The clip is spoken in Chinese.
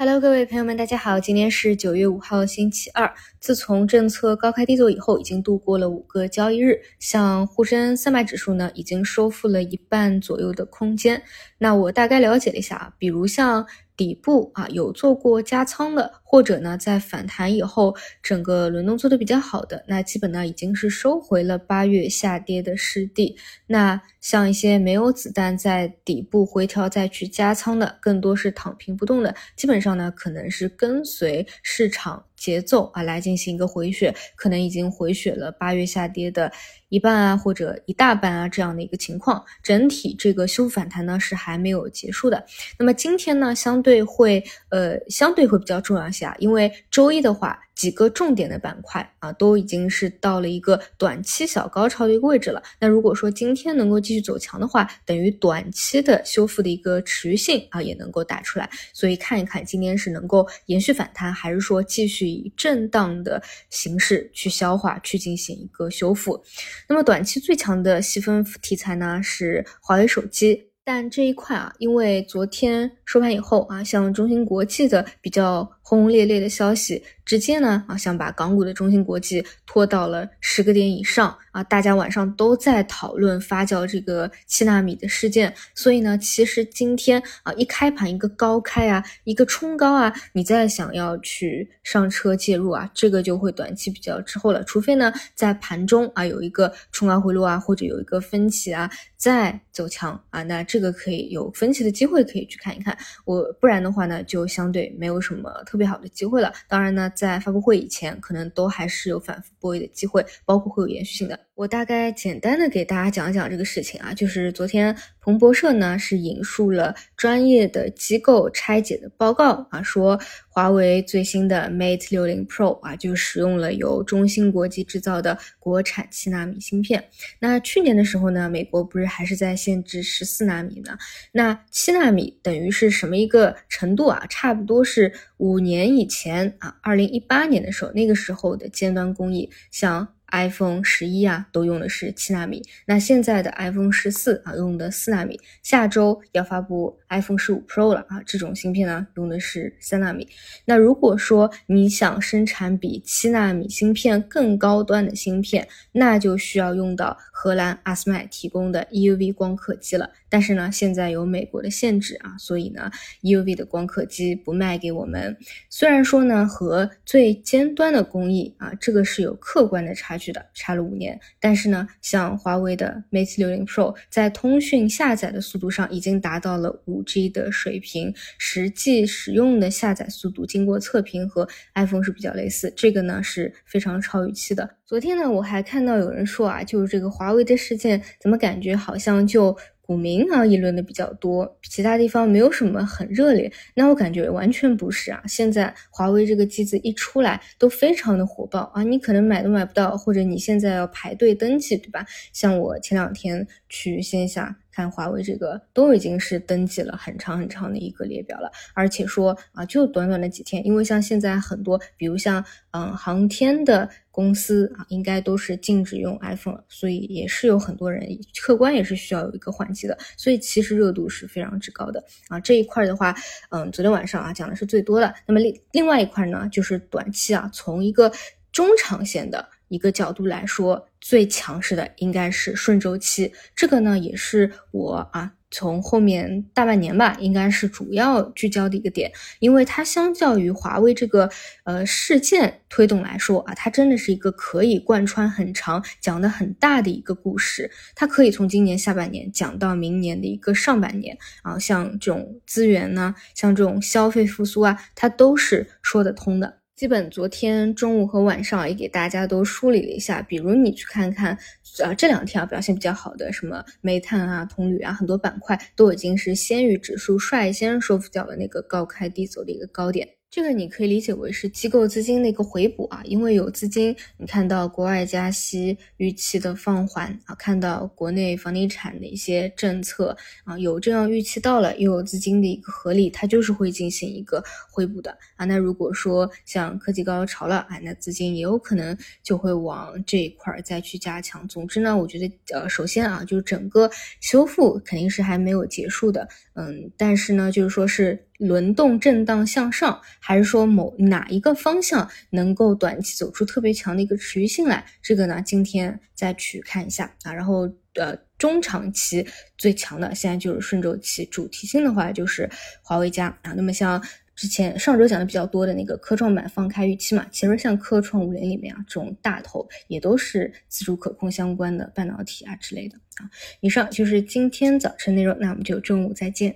Hello，各位朋友们，大家好，今天是九月五号，星期二。自从政策高开低走以后，已经度过了五个交易日，像沪深三百指数呢，已经收复了一半左右的空间。那我大概了解了一下啊，比如像。底部啊有做过加仓的，或者呢在反弹以后整个轮动做的比较好的，那基本呢已经是收回了八月下跌的失地。那像一些没有子弹在底部回调再去加仓的，更多是躺平不动的，基本上呢可能是跟随市场。节奏啊，来进行一个回血，可能已经回血了八月下跌的一半啊，或者一大半啊这样的一个情况。整体这个修复反弹呢是还没有结束的。那么今天呢，相对会呃相对会比较重要些啊，因为周一的话。几个重点的板块啊，都已经是到了一个短期小高潮的一个位置了。那如果说今天能够继续走强的话，等于短期的修复的一个持续性啊，也能够打出来。所以看一看今天是能够延续反弹，还是说继续以震荡的形式去消化，去进行一个修复。那么短期最强的细分题材呢，是华为手机。但这一块啊，因为昨天收盘以后啊，像中芯国际的比较轰轰烈烈的消息。直接呢啊，想把港股的中芯国际拖到了十个点以上啊！大家晚上都在讨论发酵这个七纳米的事件，所以呢，其实今天啊一开盘一个高开啊，一个冲高啊，你再想要去上车介入啊，这个就会短期比较滞后了。除非呢在盘中啊有一个冲高回落啊，或者有一个分歧啊再走强啊，那这个可以有分歧的机会可以去看一看。我不然的话呢，就相对没有什么特特别好的机会了。当然呢。在发布会以前，可能都还是有反复博弈的机会，包括会有延续性的。我大概简单的给大家讲讲这个事情啊，就是昨天彭博社呢是引述了专业的机构拆解的报告啊，说华为最新的 Mate 60 Pro 啊就使用了由中芯国际制造的国产七纳米芯片。那去年的时候呢，美国不是还是在限制十四纳米呢？那七纳米等于是什么一个程度啊？差不多是五年以前啊，二零一八年的时候，那个时候的尖端工艺，像。iPhone 十一啊，都用的是七纳米。那现在的 iPhone 十四啊，用的四纳米。下周要发布 iPhone 十五 Pro 了啊，这种芯片呢，用的是三纳米。那如果说你想生产比七纳米芯片更高端的芯片，那就需要用到荷兰阿斯麦提供的 EUV 光刻机了。但是呢，现在有美国的限制啊，所以呢，EUV 的光刻机不卖给我们。虽然说呢，和最尖端的工艺啊，这个是有客观的差去的，差了五年。但是呢，像华为的 Mate 六零 Pro 在通讯下载的速度上已经达到了五 G 的水平，实际使用的下载速度经过测评和 iPhone 是比较类似，这个呢是非常超预期的。昨天呢，我还看到有人说啊，就是这个华为的事件，怎么感觉好像就。股民啊议论的比较多，其他地方没有什么很热烈。那我感觉完全不是啊！现在华为这个机子一出来，都非常的火爆啊！你可能买都买不到，或者你现在要排队登记，对吧？像我前两天去线下。看华为这个都已经是登记了很长很长的一个列表了，而且说啊，就短短的几天，因为像现在很多，比如像嗯航天的公司啊，应该都是禁止用 iPhone，所以也是有很多人客观也是需要有一个换机的，所以其实热度是非常之高的啊。这一块的话，嗯，昨天晚上啊讲的是最多的。那么另另外一块呢，就是短期啊，从一个中长线的。一个角度来说，最强势的应该是顺周期，这个呢也是我啊从后面大半年吧，应该是主要聚焦的一个点，因为它相较于华为这个呃事件推动来说啊，它真的是一个可以贯穿很长、讲的很大的一个故事，它可以从今年下半年讲到明年的一个上半年啊，像这种资源呢，像这种消费复苏啊，它都是说得通的。基本昨天中午和晚上也给大家都梳理了一下，比如你去看看，呃，这两天啊表现比较好的什么煤炭啊、铜铝啊，很多板块都已经是先于指数率先收复掉了那个高开低走的一个高点。这个你可以理解为是机构资金的一个回补啊，因为有资金，你看到国外加息预期的放缓啊，看到国内房地产的一些政策啊，有这样预期到了，又有资金的一个合力，它就是会进行一个回补的啊。那如果说像科技高潮了啊，那资金也有可能就会往这一块再去加强。总之呢，我觉得呃，首先啊，就是整个修复肯定是还没有结束的。嗯，但是呢，就是说是轮动震荡向上，还是说某哪一个方向能够短期走出特别强的一个持续性来，这个呢，今天再去看一下啊，然后呃，中长期最强的现在就是顺周期，主题性的话就是华为家啊，那么像。之前上周讲的比较多的那个科创板放开预期嘛，其实像科创五零里面啊这种大头也都是自主可控相关的半导体啊之类的啊。以上就是今天早晨内容，那我们就中午再见。